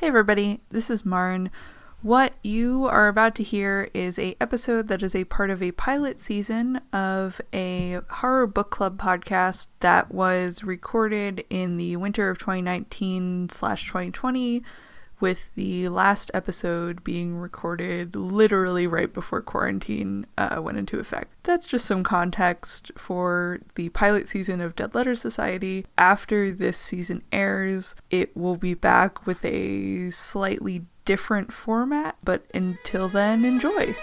Hey everybody, this is Marn. What you are about to hear is a episode that is a part of a pilot season of a horror book club podcast that was recorded in the winter of 2019 slash 2020 with the last episode being recorded literally right before quarantine uh, went into effect. That's just some context for the pilot season of Dead Letter Society. After this season airs, it will be back with a slightly different format, but until then, enjoy.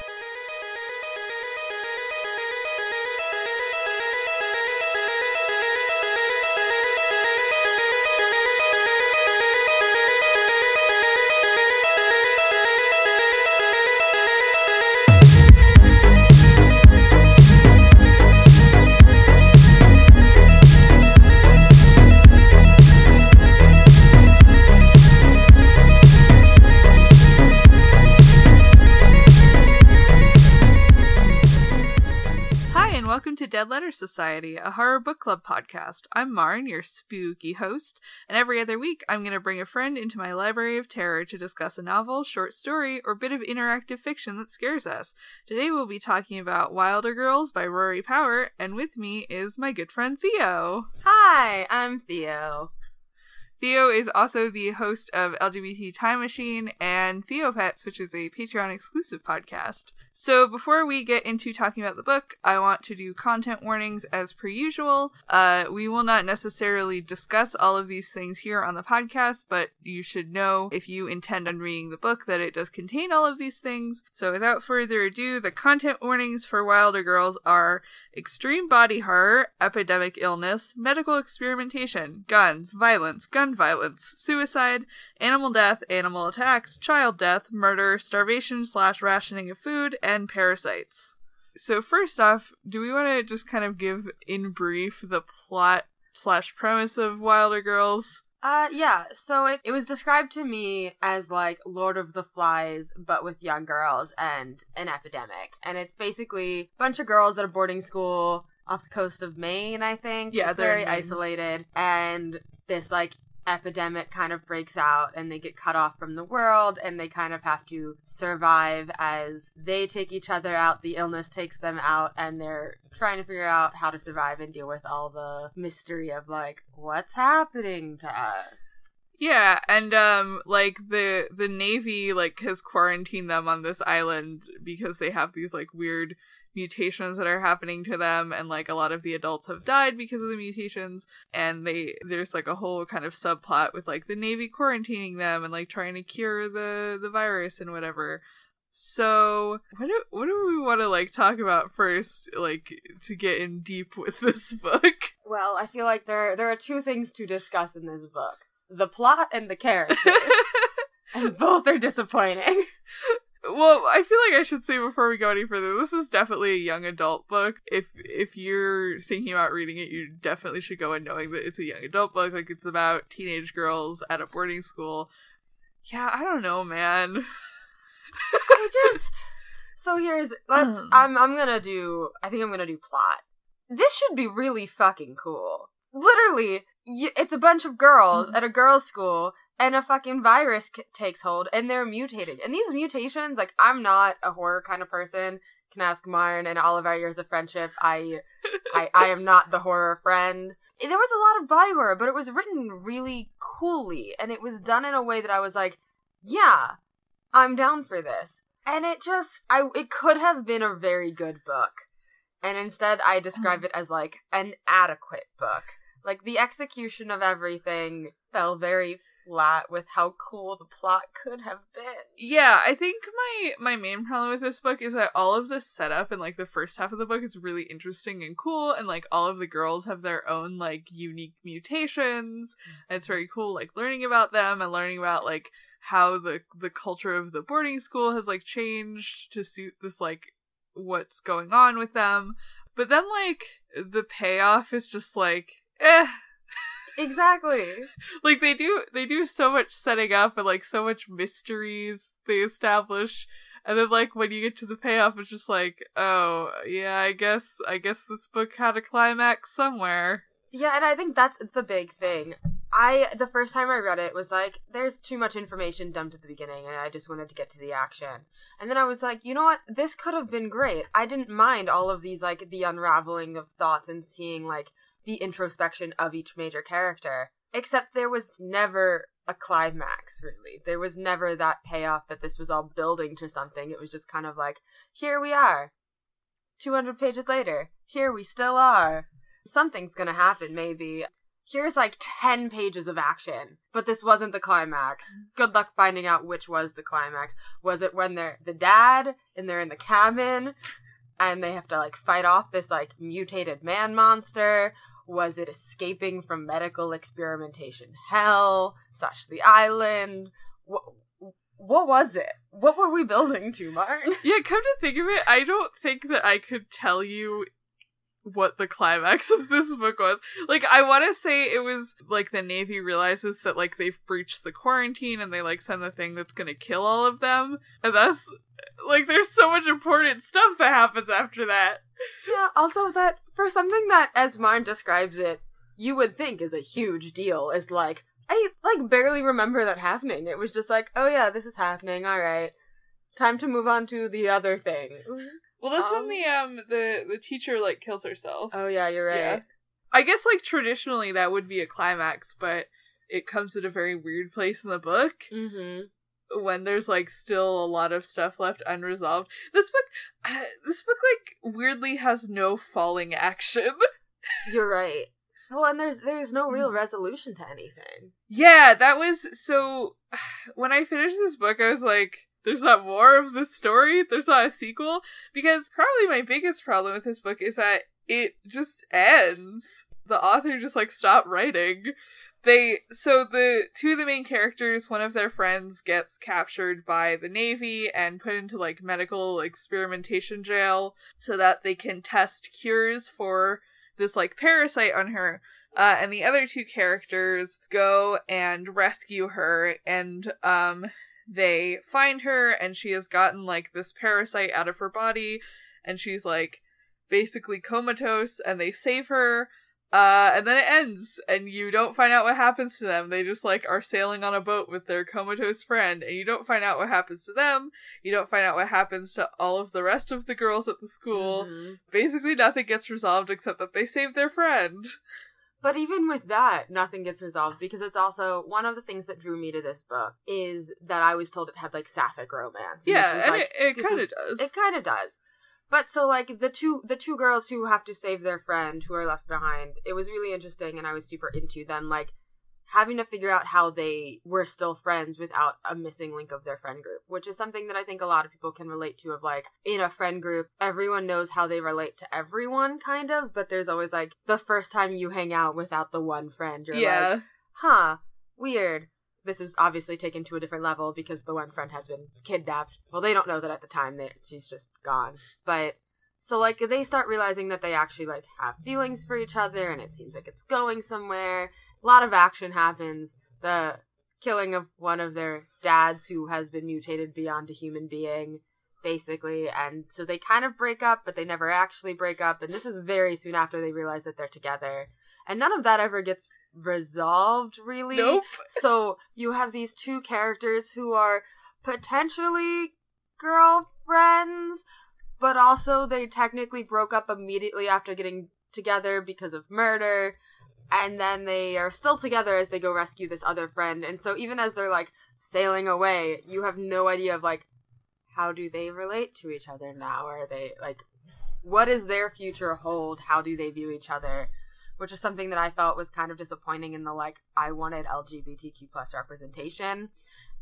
Letter Society, a horror book club podcast. I'm Marn, your spooky host, and every other week I'm going to bring a friend into my library of terror to discuss a novel, short story, or bit of interactive fiction that scares us. Today we'll be talking about Wilder Girls by Rory Power, and with me is my good friend Theo. Hi, I'm Theo. Theo is also the host of LGBT Time Machine and Theo Pets, which is a Patreon exclusive podcast. So before we get into talking about the book, I want to do content warnings as per usual. Uh, we will not necessarily discuss all of these things here on the podcast, but you should know if you intend on reading the book that it does contain all of these things. So without further ado, the content warnings for Wilder Girls are extreme body horror, epidemic illness, medical experimentation, guns, violence, gun violence, suicide, animal death, animal attacks, child death, murder, starvation slash rationing of food, and parasites. So first off, do we want to just kind of give in brief the plot slash premise of Wilder Girls? Uh, yeah, so it, it was described to me as like Lord of the Flies, but with young girls and an epidemic. And it's basically a bunch of girls at a boarding school off the coast of Maine, I think. Yeah, it's very isolated. And this like epidemic kind of breaks out and they get cut off from the world and they kind of have to survive as they take each other out the illness takes them out and they're trying to figure out how to survive and deal with all the mystery of like what's happening to us. Yeah, and um like the the navy like has quarantined them on this island because they have these like weird mutations that are happening to them and like a lot of the adults have died because of the mutations and they there's like a whole kind of subplot with like the navy quarantining them and like trying to cure the the virus and whatever. So, what do what do we want to like talk about first like to get in deep with this book? well i feel like there there are two things to discuss in this book the plot and the characters and both are disappointing Well, I feel like I should say before we go any further, this is definitely a young adult book. If if you're thinking about reading it, you definitely should go in knowing that it's a young adult book. Like it's about teenage girls at a boarding school. Yeah, I don't know, man. I just so here's let's Um. I'm I'm gonna do I think I'm gonna do plot. This should be really fucking cool. Literally, y- it's a bunch of girls Mhm. at a girls' school, and a fucking virus c- takes hold, and they're mutating. And these mutations, like I'm not a horror kind of person. Can ask Marn and all of our years of friendship. I I I am not the horror friend. There was a lot of body horror, but it was written really coolly, and it was done in a way that I was like, yeah, I'm down for this. And it just I it could have been a very good book. And instead I describe it as like an adequate book. Like the execution of everything fell very flat with how cool the plot could have been. Yeah, I think my my main problem with this book is that all of the setup in like the first half of the book is really interesting and cool, and like all of the girls have their own like unique mutations, and it's very cool like learning about them and learning about like how the the culture of the boarding school has like changed to suit this like what's going on with them. But then like the payoff is just like eh Exactly. like they do they do so much setting up and like so much mysteries they establish and then like when you get to the payoff it's just like oh yeah i guess i guess this book had a climax somewhere Yeah, and I think that's the big thing. I the first time I read it was like there's too much information dumped at the beginning and I just wanted to get to the action. And then I was like, you know what? This could have been great. I didn't mind all of these like the unraveling of thoughts and seeing like the introspection of each major character. Except there was never a climax really. There was never that payoff that this was all building to something. It was just kind of like, here we are. 200 pages later, here we still are. Something's to happen maybe here's like 10 pages of action but this wasn't the climax good luck finding out which was the climax was it when they're the dad and they're in the cabin and they have to like fight off this like mutated man monster was it escaping from medical experimentation hell such the island what, what was it? What were we building to, Martin? Yeah, come to think of it, I don't think that I could tell you what the climax of this book was. Like, I want to say it was like the Navy realizes that like they've breached the quarantine and they like send the thing that's gonna kill all of them. And that's like, there's so much important stuff that happens after that. Yeah, also that for something that, as Marn describes it, you would think is a huge deal, is like, I like barely remember that happening. It was just like, oh yeah, this is happening, alright. Time to move on to the other things. Well, that's Um, when the um the the teacher like kills herself. Oh yeah, you're right. Yeah. I guess like traditionally that would be a climax, but it comes at a very weird place in the book Mm-hmm. When there's like still a lot of stuff left unresolved. This book, uh, this book like weirdly has no falling action. You're right. Well, and there's there's no real resolution to anything. yeah, that was so. When I finished this book, I was like. There's not more of this story. There's not a sequel. Because probably my biggest problem with this book is that it just ends. The author just like stopped writing. They so the two of the main characters, one of their friends gets captured by the navy and put into like medical experimentation jail so that they can test cures for this like parasite on her. Uh, and the other two characters go and rescue her and um they find her and she has gotten like this parasite out of her body and she's like basically comatose and they save her uh and then it ends and you don't find out what happens to them they just like are sailing on a boat with their comatose friend and you don't find out what happens to them you don't find out what happens to all of the rest of the girls at the school Mhm. basically nothing gets resolved except that they saved their friend But even with that, nothing gets resolved because it's also one of the things that drew me to this book is that I was told it had like sapphic romance. And this yeah and like, it, it kind of does It kind of does. But so like the two the two girls who have to save their friend who are left behind, it was really interesting and I was super into them like having to figure out how they were still friends without a missing link of their friend group, which is something that I think a lot of people can relate to of like in a friend group, everyone knows how they relate to everyone kind of, but there's always like the first time you hang out without the one friend, you're yeah like, huh, weird. This is obviously taken to a different level because the one friend has been kidnapped. Well, they don't know that at the time that she's just gone. But so like they start realizing that they actually like have feelings for each other and it seems like it's going somewhere. A lot of action happens. The killing of one of their dads who has been mutated beyond a human being basically and so they kind of break up but they never actually break up and this is very soon after they realize that they're together and none of that ever gets resolved really nope so you have these two characters who are potentially girlfriends, but also they technically broke up immediately after getting together because of murder. And then they are still together as they go rescue this other friend. And so even as they're like sailing away, you have no idea of like how do they relate to each other now? Are they like what does their future hold? How do they view each other? Which is something that I felt was kind of disappointing in the like I wanted LGBTQ plus representation.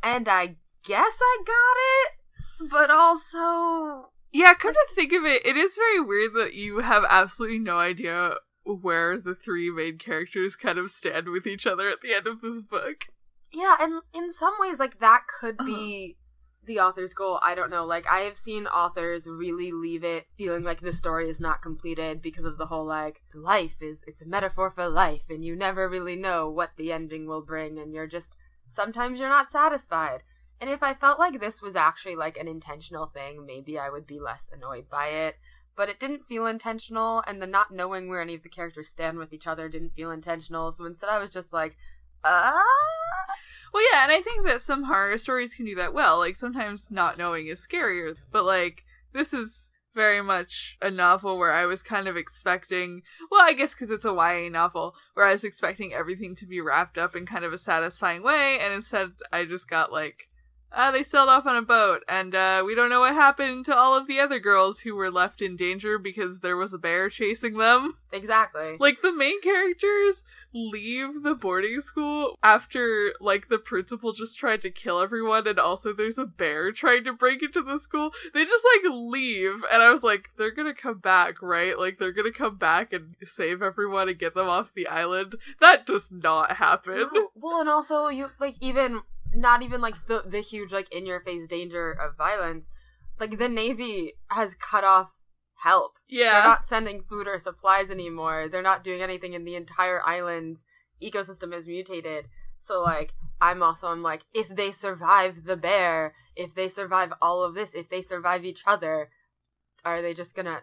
And I guess I got it, but also Yeah, come to think of it, it is very weird that you have absolutely no idea where the three main characters kind of stand with each other at the end of this book. yeah, and in some ways like that could be uh-huh. The author's goal. I don't know. Like I have seen authors really leave it feeling like the story is not completed because of the whole like life is it's a metaphor for life and you never really know what the ending will bring and you're just sometimes you're not satisfied. And if I felt like this was actually like an intentional thing, maybe I would be less annoyed by it. But it didn't feel intentional, and the not knowing where any of the characters stand with each other didn't feel intentional. So instead, I was just like, uh Well, yeah, and I think that some horror stories can do that well. Like sometimes not knowing is scarier, but like this is very much a novel where I was kind of expecting, well, I guess because it's a YA novel, where I was expecting everything to be wrapped up in kind of a satisfying way, and instead I just got like, uh, they sailed off on a boat, and uh, we don't know what happened to all of the other girls who were left in danger because there was a bear chasing them. exactly. Like the main characters leave the boarding school after like the principal just tried to kill everyone and also there's a bear trying to break into the school. They just like leave and I was like they're to come back, right? Like they're to come back and save everyone and get them off the island. That does not happen. No, Well, and also you like even not even like the the huge like in your face danger of violence. Like the navy has cut off help. Yeah. They're not sending food or supplies anymore. They're not doing anything, and the entire island's ecosystem is mutated. So like I'm also I'm like if they survive the bear, if they survive all of this, if they survive each other, are they just gonna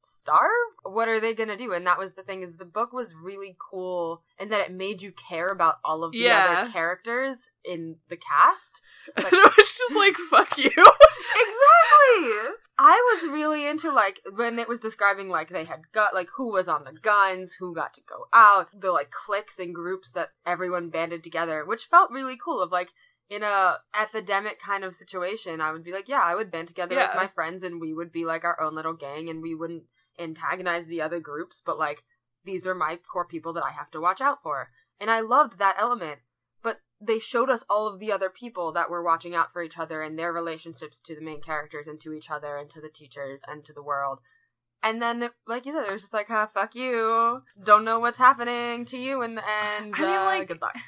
starve? What are they gonna do? And that was the thing is the book was really cool in that it made you care about all of the Yeah. other characters in the cast. And it was just like fuck you. Exactly. I was really into like when it was describing like they had got like who was on the guns, who got to go out, the like cliques and groups that everyone banded together, which felt really cool. Of like in a epidemic kind of situation, I would be like, yeah, I would band together Yeah. with my friends and we would be like our own little gang and we wouldn't antagonize the other groups, but like these are my core people that I have to watch out for. And I loved that element. But they showed us all of the other people that were watching out for each other and their relationships to the main characters and to each other and to the teachers and to the world. And then, like you said, it was just like, ah, fuck you. Don't know what's happening to you in the end. I mean, Uh, like- goodbye.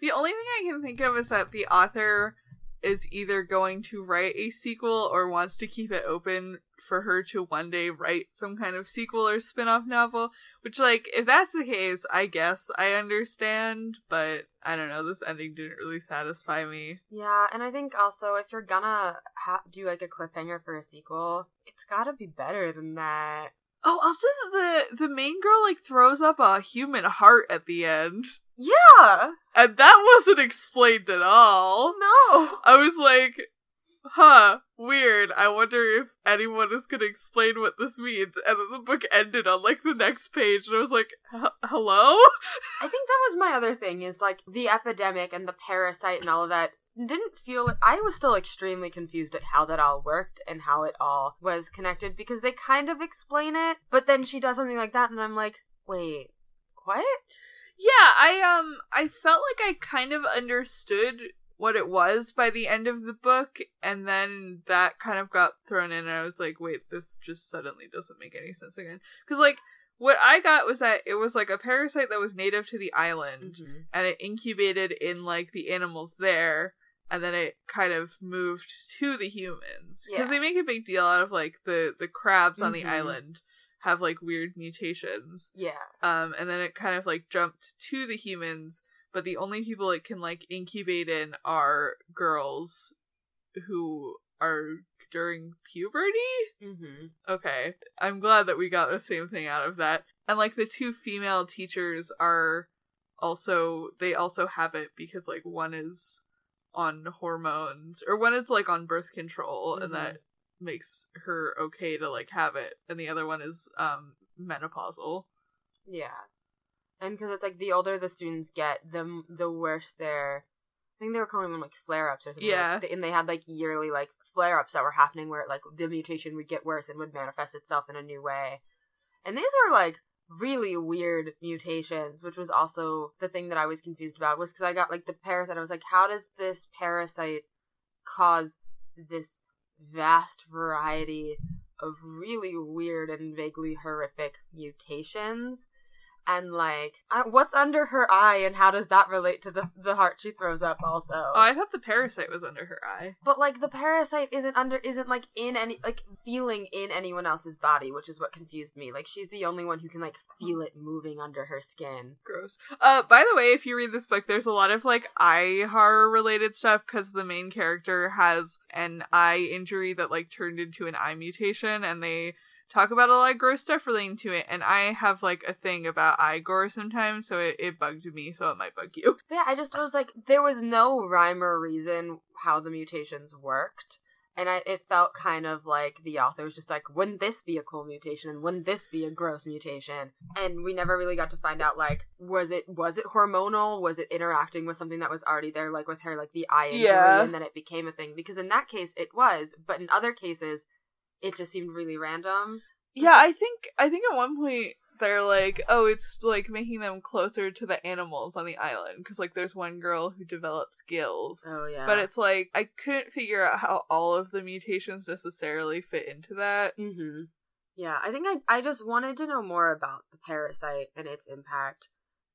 The only thing I can think of is that the author is either going to write a sequel or wants to keep it open for her to one day write some kind of sequel or spin-off novel which like if that's the case i guess i understand but i don't know this ending didn't really satisfy me Yeah, and I think also if you're gonna ha- do like a cliffhanger for a sequel, it's gotta be better than that. oh also the the main girl like throws up a human heart at the end Yeah! and that wasn't explained at all No! I was like, huh, weird. I wonder if anyone is going to explain what this means. And then the book ended on like the next page, and I was like, hello? I think that was my other thing is like the epidemic and the parasite and all of that didn't feel I was still extremely confused at how that all worked and how it all was connected because they kind of explain it, but then she does something like that and I'm like, "Wait, what?" Yeah, I um, I felt like I kind of understood what it was by the end of the book, and then that kind of got thrown in, and I was like, wait, this just suddenly doesn't make any sense again. Because like, what I got was that it was like a parasite that was native to the island. and it incubated in like the animals there and then it kind of moved to the humans because Yeah. they make a big deal out of like the the crabs on the Mhm. island have like weird mutations Yeah. um and then it kind of like jumped to the humans but the only people it can like incubate in are girls who are during puberty Mhm. Okay. I'm glad that we got the same thing out of that. And like the two female teachers are also they also have it because like one is on hormones or one is like on birth control and Mhm. that makes her okay to like have it and the other one is um menopausal. Yeah. And because it's like the older the students get, the the worse their. I think they were calling them like flare ups or something. Yeah. Like, and they had like yearly like flare ups that were happening where like the mutation would get worse and would manifest itself in a new way. And these were like really weird mutations, which was also the thing that I was confused about. Was because I got like the parasite. I was like, how does this parasite cause this vast variety of really weird and vaguely horrific mutations? And like, what's under her eye, and how does that relate to the the heart she throws up? Also, Oh, I thought the parasite was under her eye. but like the parasite isn't under isn't like in any like feeling in anyone else's body, which is what confused me. Like she's the only one who can like feel it moving under her skin. Gross. Uh, by the way, if you read this book, there's a lot of like eye horror related stuff because the main character has an eye injury that like turned into an eye mutation, and they talk about a lot of gross stuff relating to it. And I have like a thing about eye gore sometimes, so it, it bugged me, so it might bug you. But yeah, I just was like, there was no rhyme or reason how the mutations worked. And I, it felt kind of like the author was just like, wouldn't this be a cool mutation? And wouldn't this be a gross mutation? And we never really got to find out like, was it was it hormonal? Was it interacting with something that was already there, like with her, like the eye injury, Yeah. and then it became a thing? Because in that case, it was, but in other cases, it just seemed really random. Yeah, I think I think at one point they're like, oh, it's like making them closer to the animals on the island because like there's one girl who develops gills. Oh yeah, But it's like I couldn't figure out how all of the mutations necessarily fit into that. Mm-hmm. Yeah, I think I I just wanted to know more about the parasite and its impact,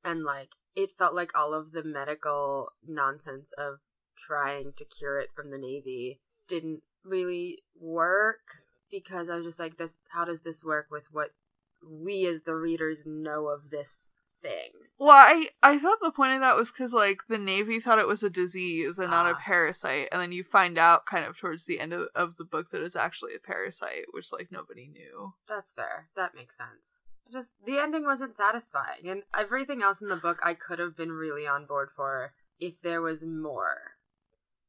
and like it felt like all of the medical nonsense of trying to cure it from the navy didn't really work because I was just like, this. How does this work with what we as the readers know of this thing? Well, I I thought the point of that was because like the Navy thought it was a disease and not a Ah. parasite, and then you find out kind of towards the end of, of the book that it's actually a parasite, which like nobody knew. That's fair. That makes sense. Just the ending wasn't satisfying, and everything else in the book I could have been really on board for if there was more.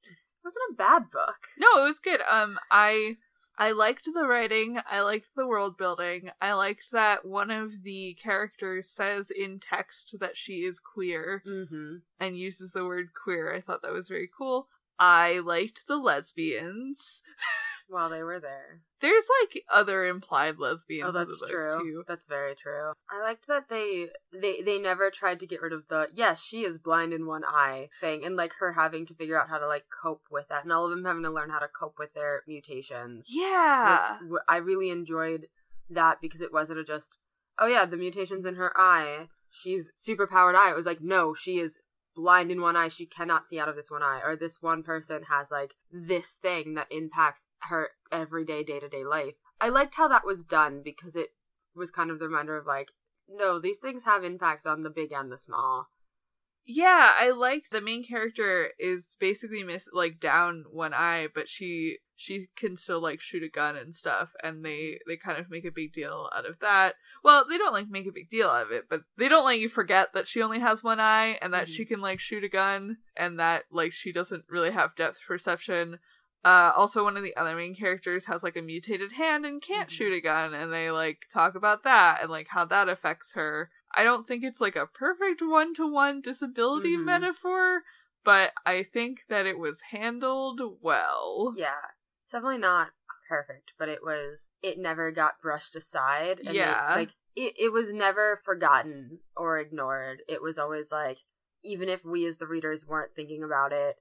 It wasn't a bad book. No, it was good. Um, I I liked the writing. I liked the world building. I liked that one of the characters says in text that she is queer Mm-hmm. and uses the word queer. I thought that was very cool. I liked the lesbians. While they were there. There's like other implied lesbians. Oh, in the that's true. Too. That's very true. I liked that they they they never tried to get rid of the yes she is blind in one eye thing and like her having to figure out how to like cope with that and all of them having to learn how to cope with their mutations. Yeah. was- I really enjoyed that because it wasn't a just, oh yeah, the mutations in her eye, she's super powered eye. It was like, no, she is blind in one eye. She cannot see out of this one eye. Or this one person has like this thing that impacts her everyday, day to day life. I liked how that was done because it was kind of the reminder of like, no, these things have impacts on the big and the small. Yeah, I liked the main character is basically miss like down one eye, but she she can still like shoot a gun and stuff, and they they kind of make a big deal out of that. Well, they don't like make a big deal out of it, but they don't let you forget that she only has one eye and that Mhm. she can like shoot a gun and that like she doesn't really have depth perception. Uh, also, one of the other main characters has like a mutated hand and can't Mhm. shoot a gun, and they like talk about that and like how that affects her. I don't think it's like a perfect one to one disability Mhm. metaphor, but I think that it was handled well. Yeah. It's definitely not perfect, but it was it never got brushed aside. And they- like it, it was never forgotten or ignored. It was always like even if we as the readers weren't thinking about it,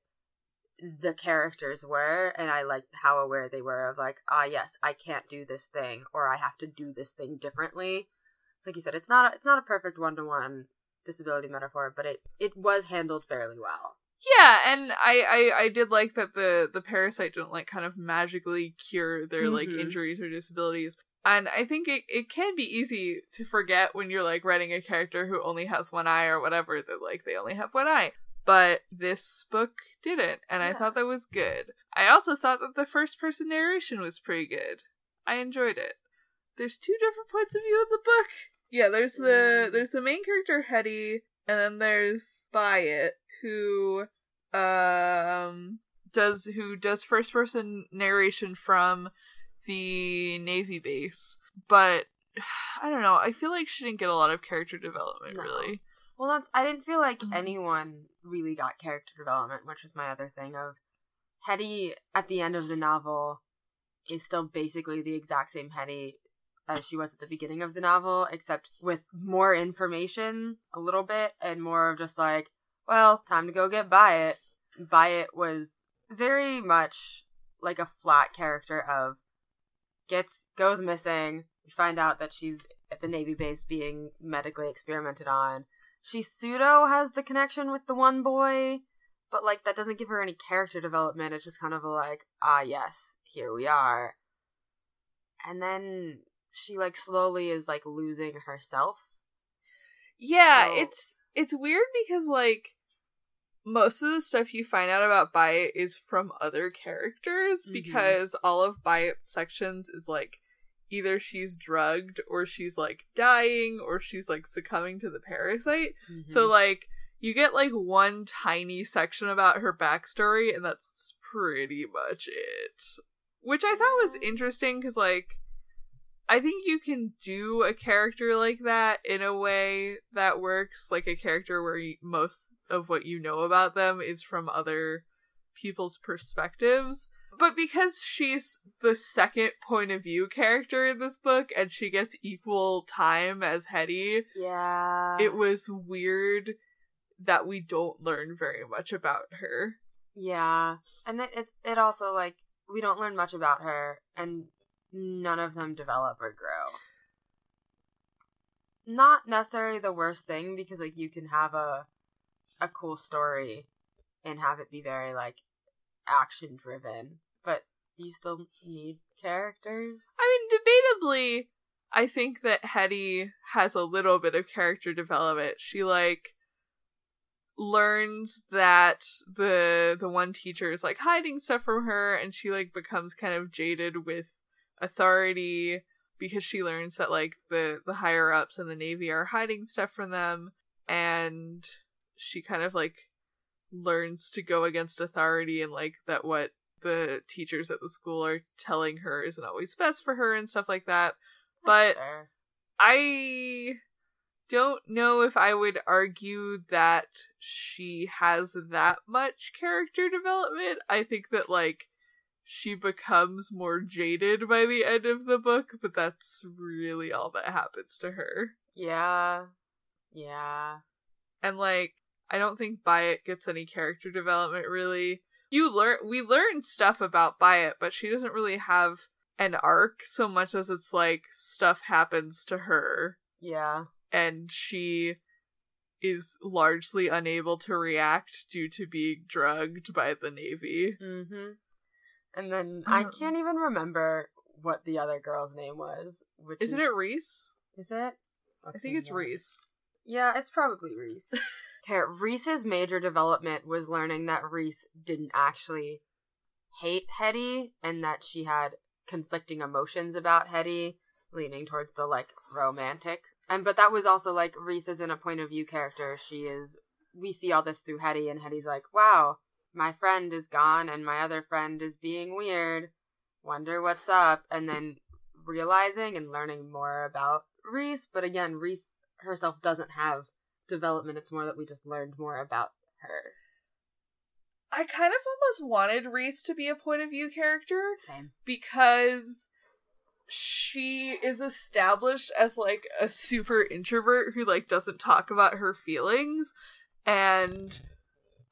the characters were, and I liked how aware they were of like, ah yes, I can't do this thing, or I have to do this thing differently. It's like you said, it's not a, it's not a perfect one to one disability metaphor, but it it was handled fairly well. Yeah, and I, I I did like that the the parasite don't like kind of magically cure their like Mhm. injuries or disabilities. And I think it, it can be easy to forget when you're like writing a character who only has one eye or whatever that like they only have one eye. But this book didn't, and I thought that was good. I also thought that the first person narration was pretty good. I enjoyed it. There's two different points of view in the book. Yeah, there's the Mm. there's the main character Hetty, and then there's Byatt, who um does who does first person narration from the navy base but i don't know i feel like she didn't get a lot of character development No. really Well, that's I didn't feel like Mhm. anyone really got character development, which was my other thing of Hetty at the end of the novel is still basically the exact same Hetty as she was at the beginning of the novel, except with more information a little bit and more of just like, well, time to go get Byatt. Byatt was very much like a flat character of gets goes missing. We find out that she's at the Navy base being medically experimented on she pseudo has the connection with the one boy, but like that doesn't give her any character development. It's just kind of a like, ah, yes, here we are. And then she like slowly is like losing herself. yeah So- it's it's weird because like most of the stuff you find out about Byatt is from other characters Mhm. because all of Byatt's sections is like either she's drugged or she's like dying or she's like succumbing to the parasite. Mm-hmm. So like you get like one tiny section about her backstory and that's pretty much it. Which I thought was interesting cuz like I think you can do a character like that in a way that works like a character where you, most of what you know about them is from other people's perspectives. But because she's the second point of view character in this book and she gets equal time as Hetty, yeah, it was weird that we don't learn very much about her. yeah, and it, it's it also like we don't learn much about her, and none of them develop or grow. Not necessarily the worst thing because like you can have a a cool story and have it be very like action driven, but you still need characters. I mean, debatably, I think that Hetty has a little bit of character development. She like learns that the the one teacher is like hiding stuff from her and she like becomes kind of jaded with authority because she learns that like the the higher ups in the navy are hiding stuff from them and she kind of like learns to go against authority and like that what the teachers at the school are telling her isn't always best for her and stuff like that That's But- fair. I don't know if I would argue that she has that much character development. I think that like she becomes more jaded by the end of the book, but that's really all that happens to her. yeah, yeah, And like I don't think Byatt gets any character development really. You learn we learn stuff about Byatt, but she doesn't really have an arc so much as it's like stuff happens to her yeah. and she is largely unable to react due to being drugged by the navy. Mm-hmm. And then I Um, can't even remember what the other girl's name was. Which Isn't is, it Reese? Is it? I think it's Reese. Yeah, it's probably Reese. Reese's major development was learning that Reese didn't actually hate Hetty and that she had conflicting emotions about Hetty, leaning towards the like romantic. And but that was also like Reese isn't a point of view character. She is we see all this through Hetty and Hetty's like, Wow, my friend is gone and my other friend is being weird. Wonder what's up and then realizing and learning more about Reese, but again, Reese herself doesn't have development. It's more that we just learned more about her. I kind of almost wanted Reese to be a point of view character Same. because she is established as like a super introvert who like doesn't talk about her feelings and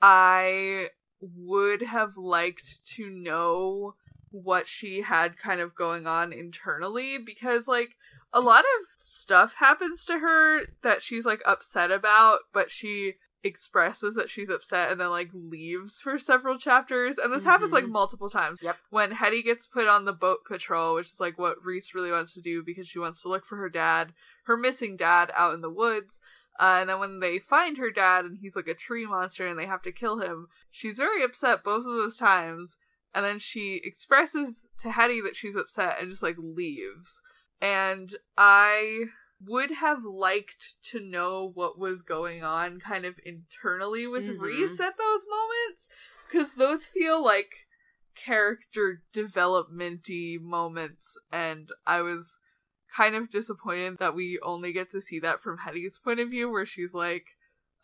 I would have liked to know what she had kind of going on internally because like a lot of stuff happens to her that she's like upset about but she expresses that she's upset and then like leaves for several chapters and this happens like Mhm. multiple times Yep. when hetty gets put on the boat patrol which is like what reese really wants to do because she wants to look for her dad her missing dad out in the woods uh, and then when they find her dad and he's like a tree monster and they have to kill him she's very upset both of those times and then she expresses to hetty that she's upset and just like leaves and i would have liked to know what was going on kind of internally with Mhm. reese at those moments because those feel like character developmenty moments and i was kind of disappointed that we only get to see that from hetty's point of view where she's like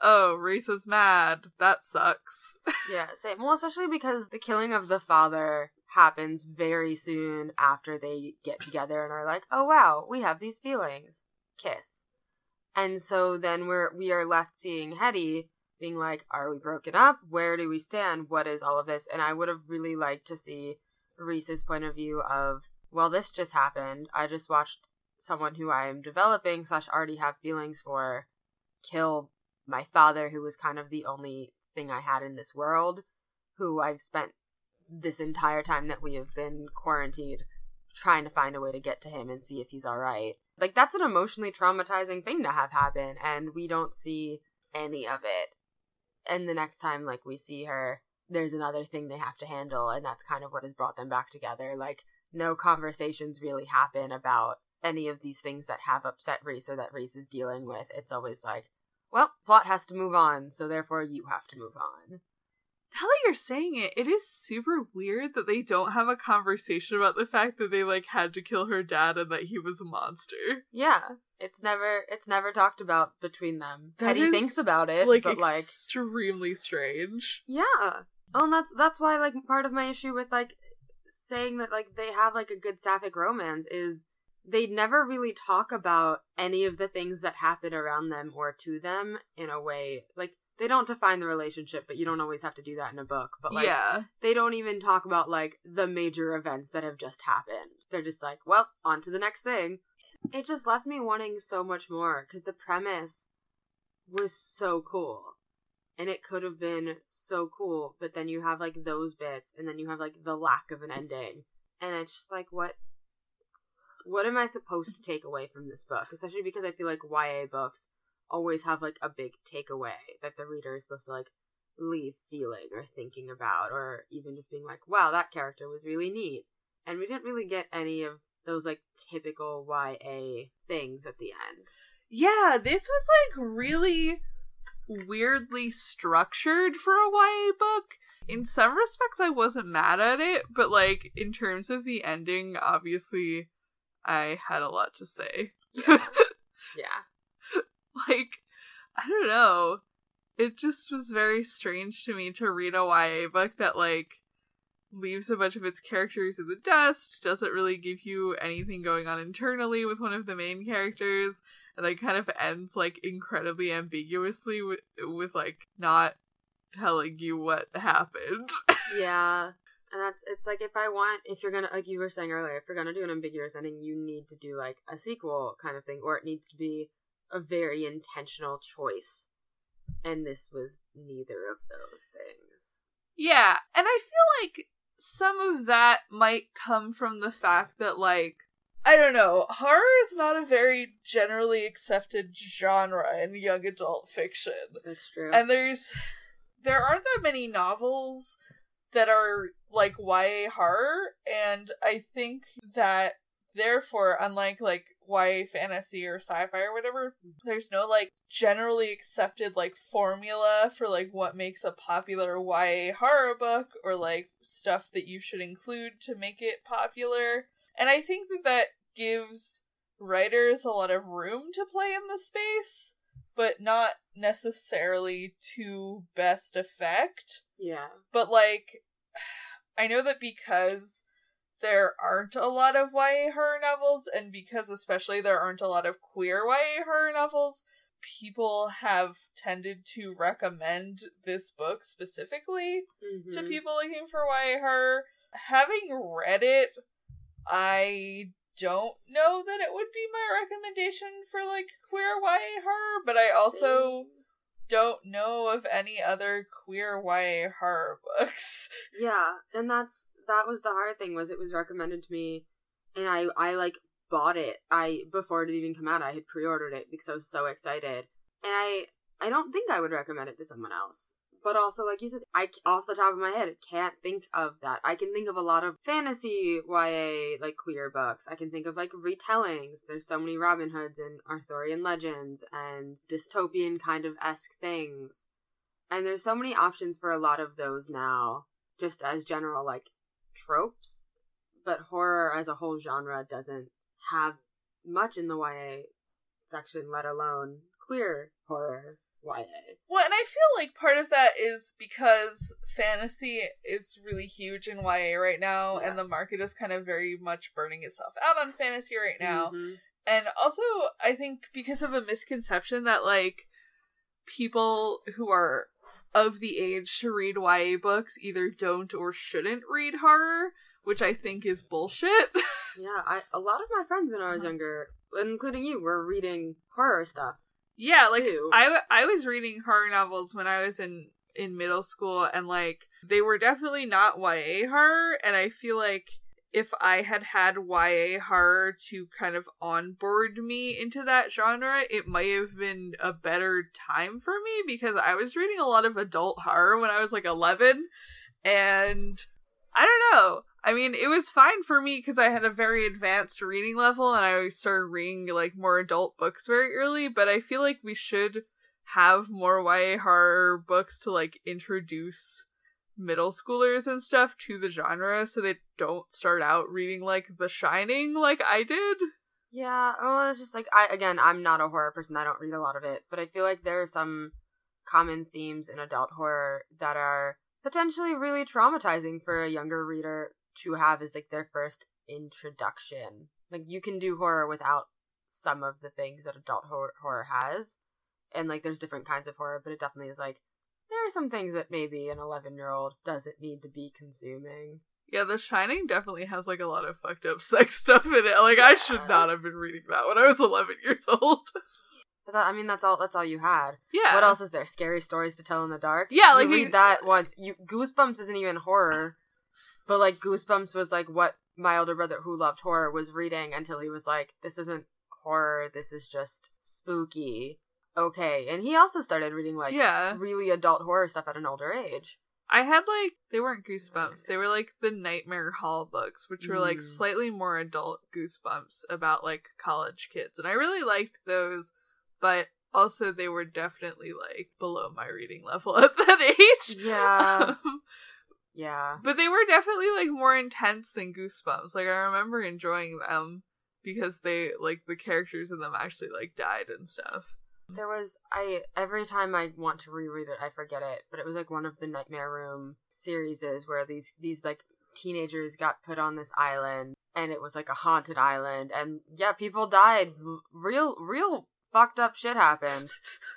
oh reese is mad that sucks Yeah, same. Well, especially because the killing of the father happens very soon after they get together and are like, "Oh wow, we have these feelings." Kiss. And so then we're we are left seeing Hetty being like, "Are we broken up? Where do we stand? What is all of this?" And I would have really liked to see Reese's point of view of, "Well, this just happened. I just watched someone who I am developing slash already have feelings for kill my father, who was kind of the only thing I had in this world, who I've spent this entire time that we have been quarantined trying to find a way to get to him and see if he's all right. Like that's an emotionally traumatizing thing to have happen and we don't see any of it. And the next time like we see her, there's another thing they have to handle and that's kind of what has brought them back together. Like no conversations really happen about any of these things that have upset Reese or that Reese is dealing with. It's always like, well, plot has to move on, so therefore you have to move on. Now that you're saying it, it is super weird that they don't have a conversation about the fact that they like had to kill her dad and that he was a monster. Yeah, it's never it's never talked about between them. That Teddy is, thinks about it, like but like extremely strange. yeah. Oh, and that's that's why like part of my issue with like saying that like they have like a good sapphic romance is they never really talk about any of the things that happen around them or to them in a way like they don't define the relationship, but you don't always have to do that in a book. But like yeah. they don't even talk about like the major events that have just happened. They're just like, well, on to the next thing. It just left me wanting so much more because the premise was so cool. And it could have been so cool, but then you have like those bits, and then you have like the lack of an ending. And it's just like, what? What am I supposed to take away from this book? Especially because I feel like YA books always have like a big takeaway that the reader is supposed to like leave feeling or thinking about or even just being like wow that character was really neat and we didn't really get any of those like typical YA things at the end Yeah, this was like really weirdly structured for a YA book. In some respects, I wasn't mad at it, but like in terms of the ending, obviously, I had a lot to say. yeah yeah like, I don't know. It just was very strange to me to read a YA book that like leaves a bunch of its characters in the dust, doesn't really give you anything going on internally with one of the main characters, and like kind of ends like incredibly ambiguously with with like not telling you what happened. yeah and that's it's like if i want if you're gonna like you were saying earlier if you're gonna do an ambiguous ending you need to do like a sequel kind of thing or it needs to be a very intentional choice. And this was neither of those things. Yeah, and I feel like some of that might come from the fact that, like, I don't know, horror is not a very generally accepted genre in young adult fiction. that's true. And there's, there aren't that many novels that are like YA horror, and I think that therefore, unlike like YA fantasy or sci-fi or whatever, mm-hmm. there's no like generally accepted like formula for like what makes a popular YA horror book or like stuff that you should include to make it popular. And I think that that gives writers a lot of room to play in the space, but not necessarily to best effect yeah but like I know that because there aren't a lot of YA horror novels and because especially there aren't a lot of queer YA horror novels, people have tended to recommend this book specifically to Mhm. people looking for YA horror. Having read it, I don't know that it would be my recommendation for like queer YA horror, but I also don't know of any other queer YA horror books. yeah and that's that was the hard thing was it was recommended to me and i i like bought it. I before it even come out i had pre-ordered it because i was so excited. And i i don't think i would recommend it to someone else but also like you said i off the top of my head can't think of that. I can think of a lot of fantasy ya like queer books. I can think of like retellings. There's so many robin hoods and arthurian legends and dystopian kind of esque things. And there's so many options for a lot of those now just as general like tropes. But horror as a whole genre doesn't have much in the YA section let alone queer horror YA Well, and I feel like part of that is because fantasy is really huge in YA right now, Yeah. and the market is kind of very much burning itself out on fantasy right now. Mhm. And also, I think because of a misconception that, like, people who are of the age to read YA books either don't or shouldn't read horror, which I think is bullshit. yeah I a lot of my friends when I was younger including you were reading horror stuff Yeah, like too. I I was reading horror novels when I was in in middle school and like they were definitely not YA horror and I feel like if I had had YA horror to kind of onboard me into that genre, it might have been a better time for me because I was reading a lot of adult horror when I was like 11 and I don't know. I mean, it was fine for me because I had a very advanced reading level and I started reading like more adult books very early, but I feel like we should have more YA horror books to like introduce middle schoolers and stuff to the genre so they don't start out reading like The Shining like I did. Yeah, well, it's just like I again, I'm not a horror person. I don't read a lot of it, but I feel like there are some common themes in adult horror that are potentially really traumatizing for a younger reader to have as like their first introduction. Like you can do horror without some of the things that adult horror, horror has, and like there's different kinds of horror, but it definitely is like there are some things that maybe an 11 year old doesn't need to be consuming. Yeah, The Shining definitely has like a lot of fucked up sex stuff in it. Like I should not have been reading that when I was 11 years old. But that, I mean, that's all. That's all you had. Yeah. What else is there? Scary stories to tell in the dark. Yeah, like you you- read that once. You Goosebumps isn't even horror, but like Goosebumps was like what my older brother who loved horror was reading until he was like, "This isn't horror. This is just spooky." Okay, and he also started reading like Yeah. really adult horror stuff at an older age. I had like they weren't goosebumps. They were like the Nightmare Hall books, which were like Mm. slightly more adult goosebumps about like college kids. And I really liked those, but also they were definitely like below my reading level at that age. Yeah, Um, yeah. but they were definitely like more intense than goosebumps. Like I remember enjoying them because they like the characters in them actually like died and stuff. There was I every time I want to reread it, I forget it. But it was like one of the Nightmare Room series where these these like teenagers got put on this island, and it was like a haunted island, and yeah, people died. Real, real fucked up shit happened,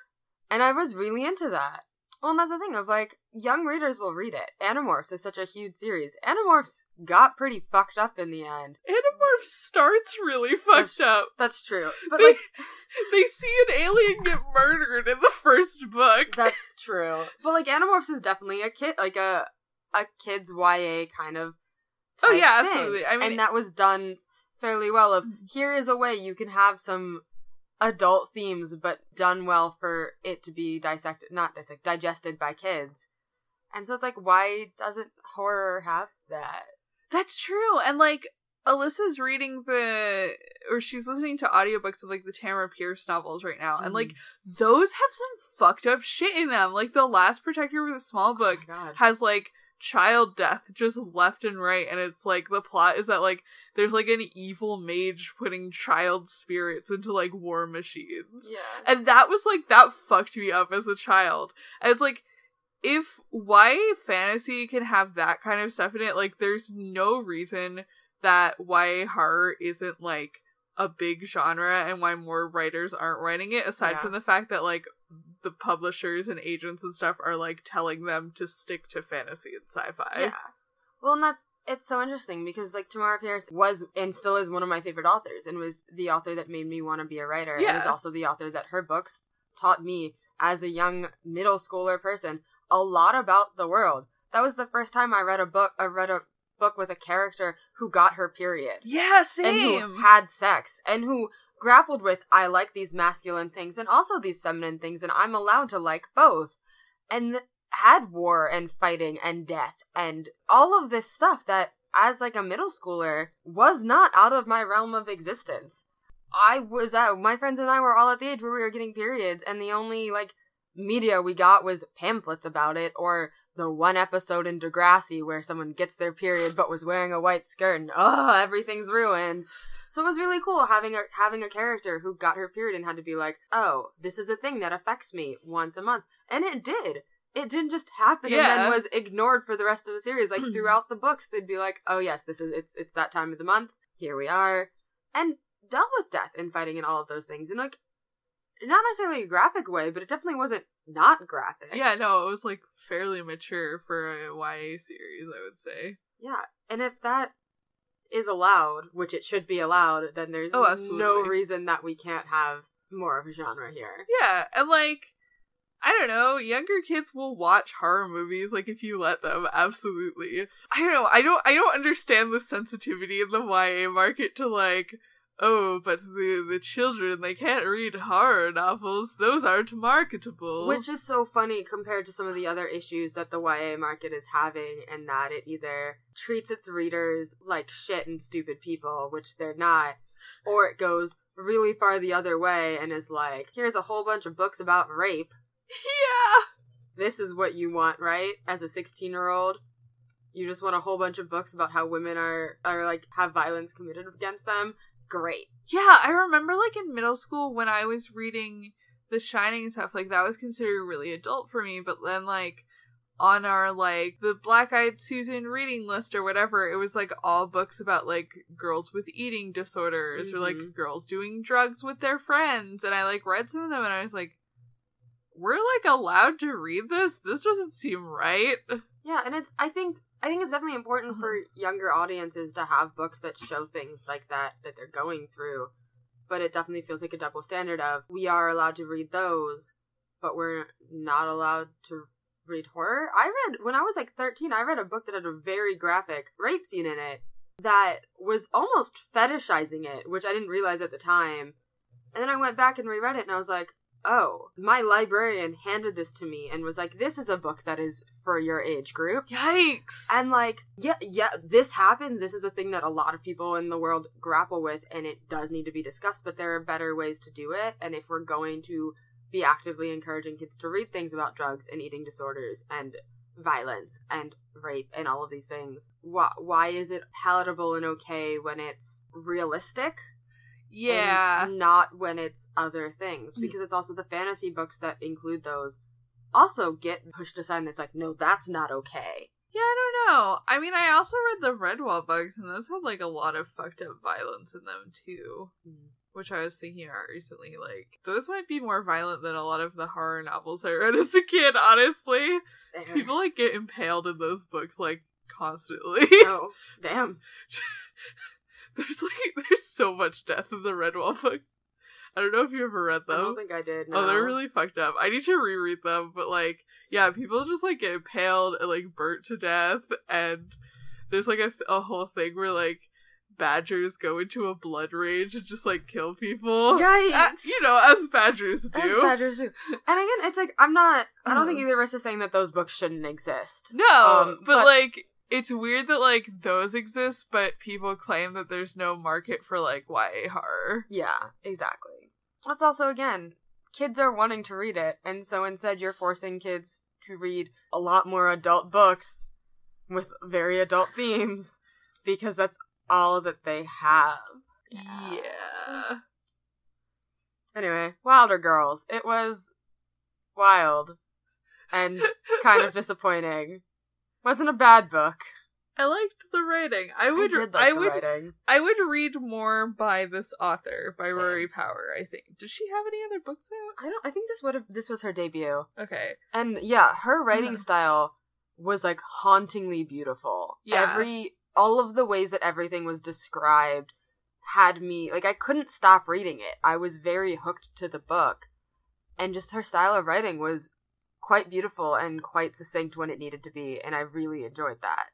and I was really into that. Well, and that's the thing of like young readers will read it. Animorphs is such a huge series. Animorphs got pretty fucked up in the end. Animorph starts really fucked up. That's true, but They- like They see an alien get murdered in the first book. That's true. But like Animorphs is definitely a kid like a a kids YA kind of Oh, yeah, thing. absolutely. I mean- and that was done fairly well of Mm-hmm. here is a way you can have some adult themes but done well for it to be dissected not dissected digested by kids. And so it's like why doesn't horror have that? That's true. And like Alyssa's reading the or she's listening to audiobooks of like the Tamora Pierce novels right now. And like mm. those have some fucked up shit in them. Like the last Protector of the Small oh Book oh has like child death just left and right and it's like the plot is that like there's like an evil mage putting child spirits into like war machines. Yeah. And that was like that fucked me up as a child. And it's like if why fantasy can have that kind of stuff in it, like there's no reason that why horror isn't like a big genre and why more writers aren't writing it, aside Yeah. from the fact that like the publishers and agents and stuff are like telling them to stick to fantasy and sci-fi. Yeah. Well, and that's it's so interesting because like Tamora Pierce was and still is one of my favorite authors and was the author that made me want to be a writer and is also the author that her books taught me as a young middle schooler person a lot about the world. That was the first time I read a book I read a book with a character who got her period Yeah, same. and who had sex and who grappled with I like these masculine things and also these feminine things and I'm allowed to like both and had war and fighting and death and all of this stuff that as like a middle schooler was not out of my realm of existence. I was out my friends and I were all at the age where we were getting periods and the only like media we got was pamphlets about it or the one episode in Degrassi where someone gets their period but was wearing a white skirt and oh everything's ruined. So it was really cool having a having a character who got her period and had to be like, "Oh, this is a thing that affects me once a month." And it did. It didn't just happen and then was ignored for the rest of the series. Like throughout the books, they'd be like, "Oh yes, this is it's it's that time of the month. Here we are." And dealt with death and fighting and all of those things in like not necessarily a graphic way, but it definitely wasn't not graphic. Yeah, no, it was like fairly mature for a YA series, I would say. Yeah, and if that is allowed, which it should be allowed, then there's Oh, no reason that we can't have more of a genre here. Yeah, and like I don't know, younger kids will watch horror movies like if you let them, absolutely. I don't know, I don't I don't understand the sensitivity in the YA market to like oh, but the the children they can't read horror novels; those aren't marketable. Which is so funny compared to some of the other issues that the YA market is having, and that it either treats its readers like shit and stupid people, which they're not, or it goes really far the other way and is like, here's a whole bunch of books about rape. yeah, This is what you want, right? As a 16 year old. You just want a whole bunch of books about how women are, are like, have violence committed against them. Great. yeah. I remember like in middle school when I was reading The Shining and stuff like that was considered really adult for me, but then like on our like the black eyed susan reading list or whatever it was like all books about like girls with eating disorders or like Mhm. girls doing drugs with their friends and i like read some of them and i was like we're like allowed to read this this doesn't seem right Yeah, and it's I think I think it's definitely important for mm-hmm. younger audiences to have books that show things like that that they're going through. But it definitely feels like a double standard of we are allowed to read those, but we're not allowed to read horror. I read when I was like 13, I read a book that had a very graphic rape scene in it that was almost fetishizing it, which I didn't realize at the time. And then I went back and reread it and I was like, "Oh, my librarian handed this to me and was like, this is a book that is for your age group." yikes And like, yeah, yeah, this happens. This is a thing that a lot of people in the world grapple with, and it does need to be discussed. But there are better ways to do it. And if we're going to be actively encouraging kids to read things about drugs and eating disorders and violence and rape and all of these things, why why is it palatable and okay when it's realistic? Yeah not when it's other things mm-hmm. because it's also the fantasy books that include those also get pushed aside and it's like no that's not okay Yeah, I don't know. I mean, I also read the Redwall books, and those had like a lot of fucked up violence in them too. Mm. Which I was thinking about recently. Like, those might be more violent than a lot of the horror novels I read as a kid. Honestly, people like get impaled in those books like constantly. oh damn there's like there's so much death in the Redwall books. I don't know if you ever read them. i don't think i did Oh, they're really fucked up. I need to reread them, but like, yeah, people just like get impaled and like burnt to death, and there's like a, a whole thing where like badgers go into a blood rage and just like kill people. Yikes. Uh, you know, as badgers do. As badgers do. And again, it's like I'm not. I don't think Uh-huh. either of us is saying that those books shouldn't exist. no, Um, but, but- like, it's weird that like those exist, but people claim that there's no market for like YA horror. Yeah, exactly. That's also again, kids are wanting to read it, and so instead you're forcing kids to read a lot more adult books with very adult themes because that's all that they have. Yeah. Anyway, Wilder Girls. It was wild and kind of disappointing. Wasn't a bad book. I liked the writing. I would I did I the would writing. I would read more by this author, by Same. Rory Power, I think. Does she have any other books out? I don't. I think this would have. This was her debut. Okay. and yeah, her writing Uh-huh. style was like hauntingly beautiful. Yeah. Every all of the ways that everything was described had me like I couldn't stop reading it. I was very hooked to the book, and just her style of writing was quite beautiful and quite succinct when it needed to be, and I really enjoyed that.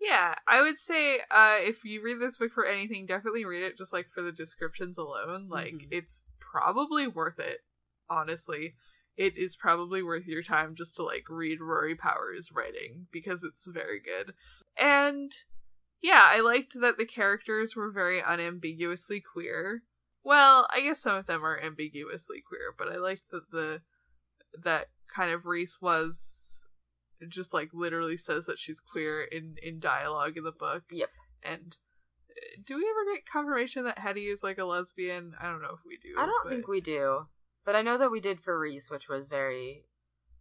Yeah, I would say uh if you read this book for anything, definitely read it just like for the descriptions alone. Like Mhm. it's probably worth it. Honestly. It is probably worth your time just to like read Rory Power's writing because it's very good. And yeah, I liked that the characters were very unambiguously queer. Well, I guess some of them are ambiguously queer, but I liked that the that kind of Reese was just like literally says that she's queer in in dialogue in the book. Yep. And uh, do we ever get confirmation that Hetty is like a lesbian? I don't know if we do. I don't but- think we do, but I know that we did for Reese, which was very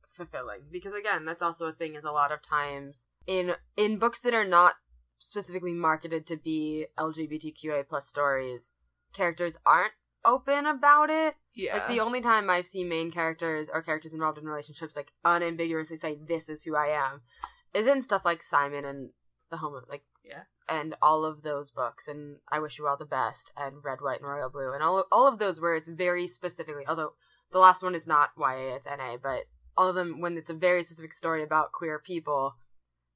fulfilling because again, that's also a thing. Is a lot of times in in books that are not specifically marketed to be LGBTQA plus stories, characters aren't open about it. Yeah. Like the only time I've seen main characters or characters involved in relationships like unambiguously say this is who I am is in stuff like Simon and the Home of like Yeah. and all of those books and I Wish You All the Best and Red, White, and Royal Blue and all of, all of those where it's very specifically although the last one is not YA it's NA but all of them when it's a very specific story about queer people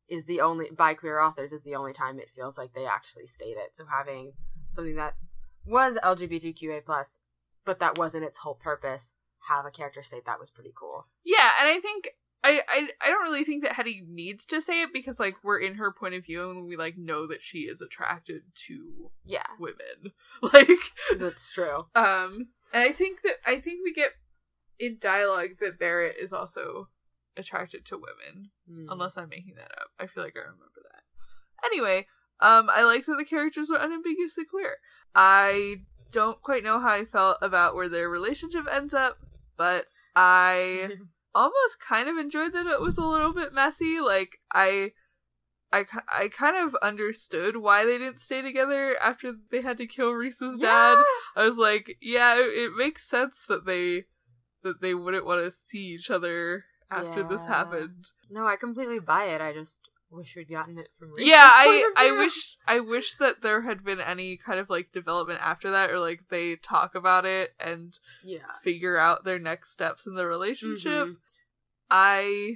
is the only by queer authors is the only time it feels like they actually state it so having something that was LGBTQA plus, but that wasn't its whole purpose. Have a character state that was pretty cool. Yeah, and I think I, I I don't really think that Hetty needs to say it because like we're in her point of view and we like know that she is attracted to Yeah, women. Like that's true. um and I think that I think we get in dialogue that Byatt is also attracted to women. Mm. Unless I'm making that up. I feel like I remember that. Anyway, um I like that the characters are unambiguously queer. I don't quite know how I felt about where their relationship ends up, but I almost kind of enjoyed that it was a little bit messy. Like I, I, I kind of understood why they didn't stay together after they had to kill Reese's dad. I was like, yeah, it, it makes sense that they that they wouldn't want to see each other after this happened. No, I completely buy it. I just wish we'd gotten it from Reese's yeah, I I wish I wish that there had been any kind of like development after that, or like they talk about it and Yeah. figure out their next steps in the relationship. Mhm. I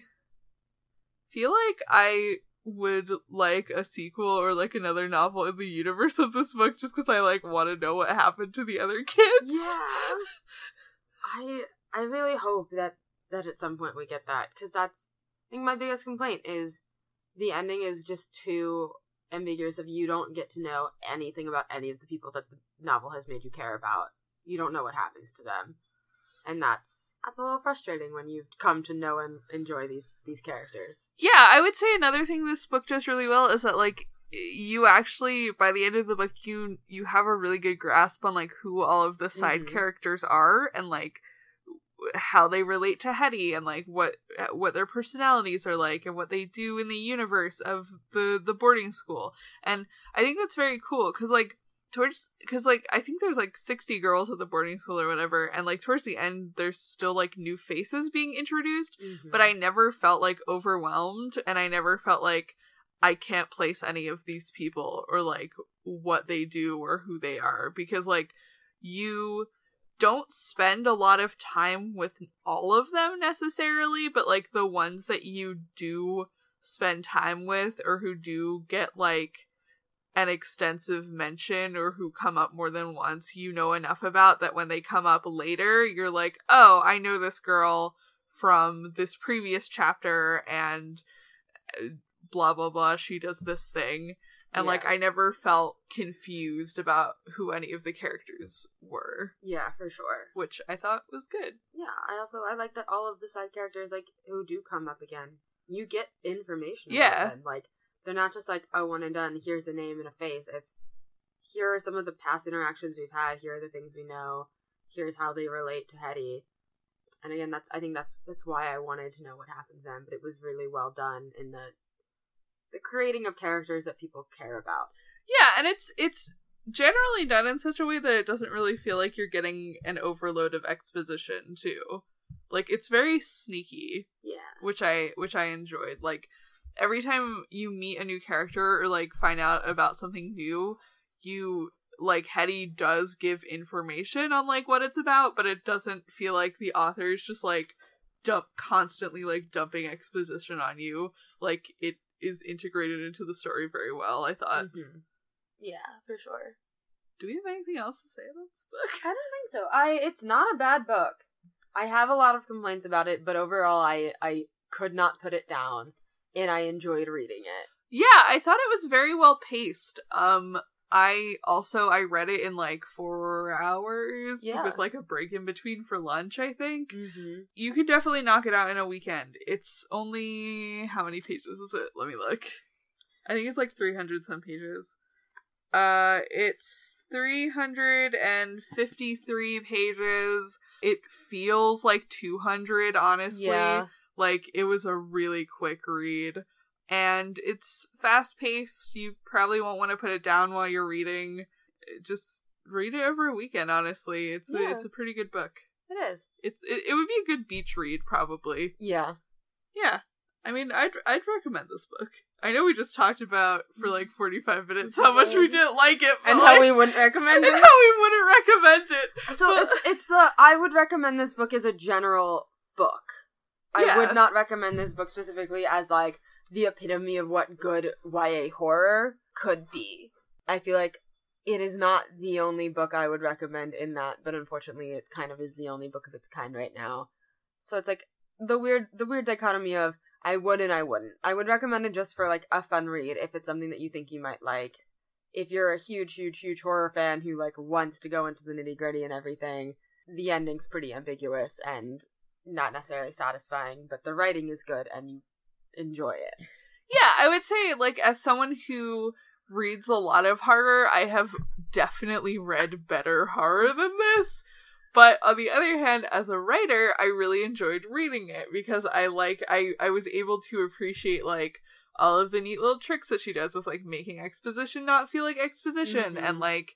feel like I would like a sequel or like another novel in the universe of this book just because I like want to know what happened to the other kids. Yeah. I I really hope that that at some point we get that because that's I think my biggest complaint is the ending is just too ambiguous. If you don't get to know anything about any of the people that the novel has made you care about, you don't know what happens to them, and that's that's a little frustrating when you've come to know and enjoy these these characters. Yeah, I would say another thing this book does really well is that like you actually by the end of the book you you have a really good grasp on like who all of the side Mhm. characters are and like how they relate to Hetty and like what what their personalities are like and what they do in the universe of the the boarding school. And I think that's very cool cuz like towards cuz like I think there's like 60 girls at the boarding school or whatever and like towards the end there's still like new faces being introduced mm-hmm. but I never felt like overwhelmed and I never felt like I can't place any of these people or like what they do or who they are because like you don't spend a lot of time with all of them necessarily but like the ones that you do spend time with or who do get like an extensive mention or who come up more than once you know enough about that when they come up later you're like oh I know this girl from this previous chapter and uh, blah blah blah she does this thing and like i never felt confused about who any of the characters were yeah, for sure. which i thought was good Yeah, I also I like that all of the side characters like who do come up again. You get information. about Yeah. them. like they're not just like oh one and done. Here's a name and a face. It's here are some of the past interactions we've had. Here are the things we know. Here's how they relate to Hetty. And again, that's I think that's that's why I wanted to know what happens then. But it was really well done in the the creating of characters that people care about. yeah and it's it's generally done in such a way that it doesn't really feel like you're getting an overload of exposition too like it's very sneaky Yeah. which I which I enjoyed. Like every time you meet a new character or like find out about something new, you like Hetty does give information on like what it's about, but it doesn't feel like the author is just like dump constantly like dumping exposition on you. Like it is integrated into the story very well. I thought. Mhm. Yeah, for sure. Do we have anything else to say about this book? I don't think so. I it's not a bad book. I have a lot of complaints about it, but overall I I could not put it down and I enjoyed reading it. Yeah, I thought it was very well paced. Um I also I read it in like 4 hours Yeah. with like a break in between for lunch, I think. Mm-hmm. You could definitely knock it out in a weekend. It's only how many pages is it? Let me look. I think it's like 300 some pages. Uh it's 353 pages. It feels like 200 honestly Yeah. like it was a really quick read and it's fast paced you probably won't want to put it down while you're reading just read it over a weekend honestly it's a, it's a pretty good book It is. it's it, it would be a good beach read probably Yeah. yeah i mean i'd i'd recommend this book i know we just talked about for like 45 minutes how much we didn't like it but And like- how we wouldn't recommend and it. how we wouldn't recommend it So it's it's the I would recommend this book as a general book. I Yeah. would not recommend this book specifically as like the epitome of what good YA horror could be. I feel like it is not the only book I would recommend in that, but unfortunately it kind of is the only book of its kind right now. So it's like the weird the weird dichotomy of I would and I wouldn't. I would recommend it just for like a fun read if it's something that you think you might like. If you're a huge, huge, huge horror fan who like wants to go into the nitty gritty and everything, the ending's pretty ambiguous and not necessarily satisfying, but the writing is good and you enjoy it. Yeah, I would say like as someone who reads a lot of horror, I have definitely read better horror than this. But on the other hand, as a writer, I really enjoyed reading it because I like I I was able to appreciate like all of the neat little tricks that she does with like making exposition not feel like exposition Mhm. and like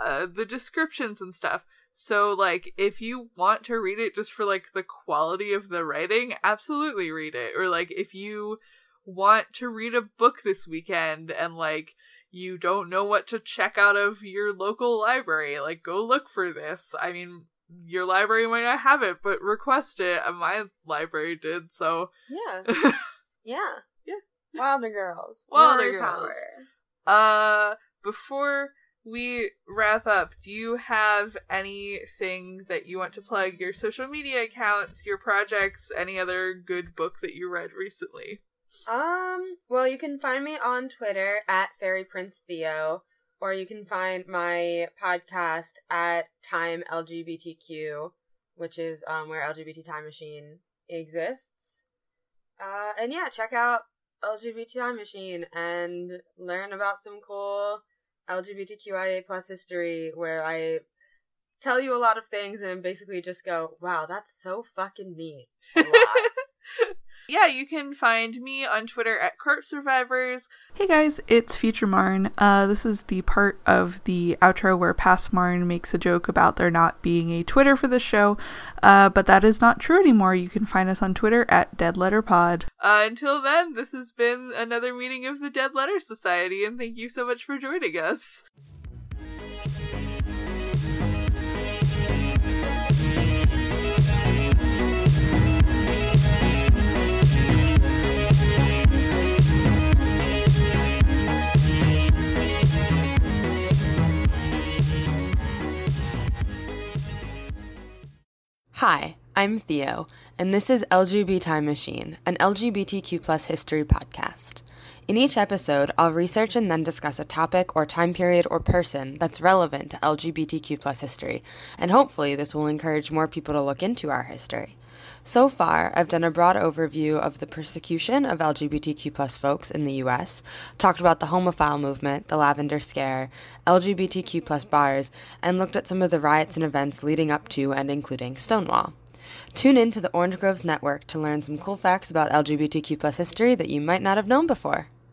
uh the descriptions and stuff. So like if you want to read it just for like the quality of the writing, absolutely read it. Or like if you want to read a book this weekend and like you don't know what to check out of your local library, like go look for this. I mean, your library might not have it, but request it. And my library did, so Yeah. Yeah. Yeah. Wilder Girls. Wilder Girls. Power. uh before we wrap up, do you have anything that you want to plug? Your social media accounts, your projects, any other good book that you read recently? Um, well, you can find me on Twitter at Fairy Prince Theo, or you can find my podcast at Time LGBTQ, which is um where LGBT Time Machine exists. Uh, and yeah, check out LGBT Time Machine and learn about some cool LGBTQIA plus history where I tell you a lot of things and basically just go, wow, that's so fucking neat. Yeah, you can find me on Twitter at Corpse Survivors. Hey guys, it's Future Marn. Uh, this is the part of the outro where past Marn makes a joke about there not being a Twitter for the show, uh, but that is not true anymore. You can find us on Twitter at Dead Letter Pod. Uh, until then, this has been another meeting of the Dead Letter Society, and thank you so much for joining us. Hi, I'm Theo, and this is LGBT Time Machine, an LGBTQ plus history podcast. In each episode, I'll research and then discuss a topic or time period or person that's relevant to LGBTQ plus history, and hopefully this will encourage more people to look into our history. So far, I've done a broad overview of the persecution of LGBTQ plus folks in the US, talked about the homophile movement, the Lavender Scare, LGBTQ plus bars, and looked at some of the riots and events leading up to and including Stonewall. Tune in to the Orange Groves Network to learn some cool facts about LGBTQ plus history that you might not have known before.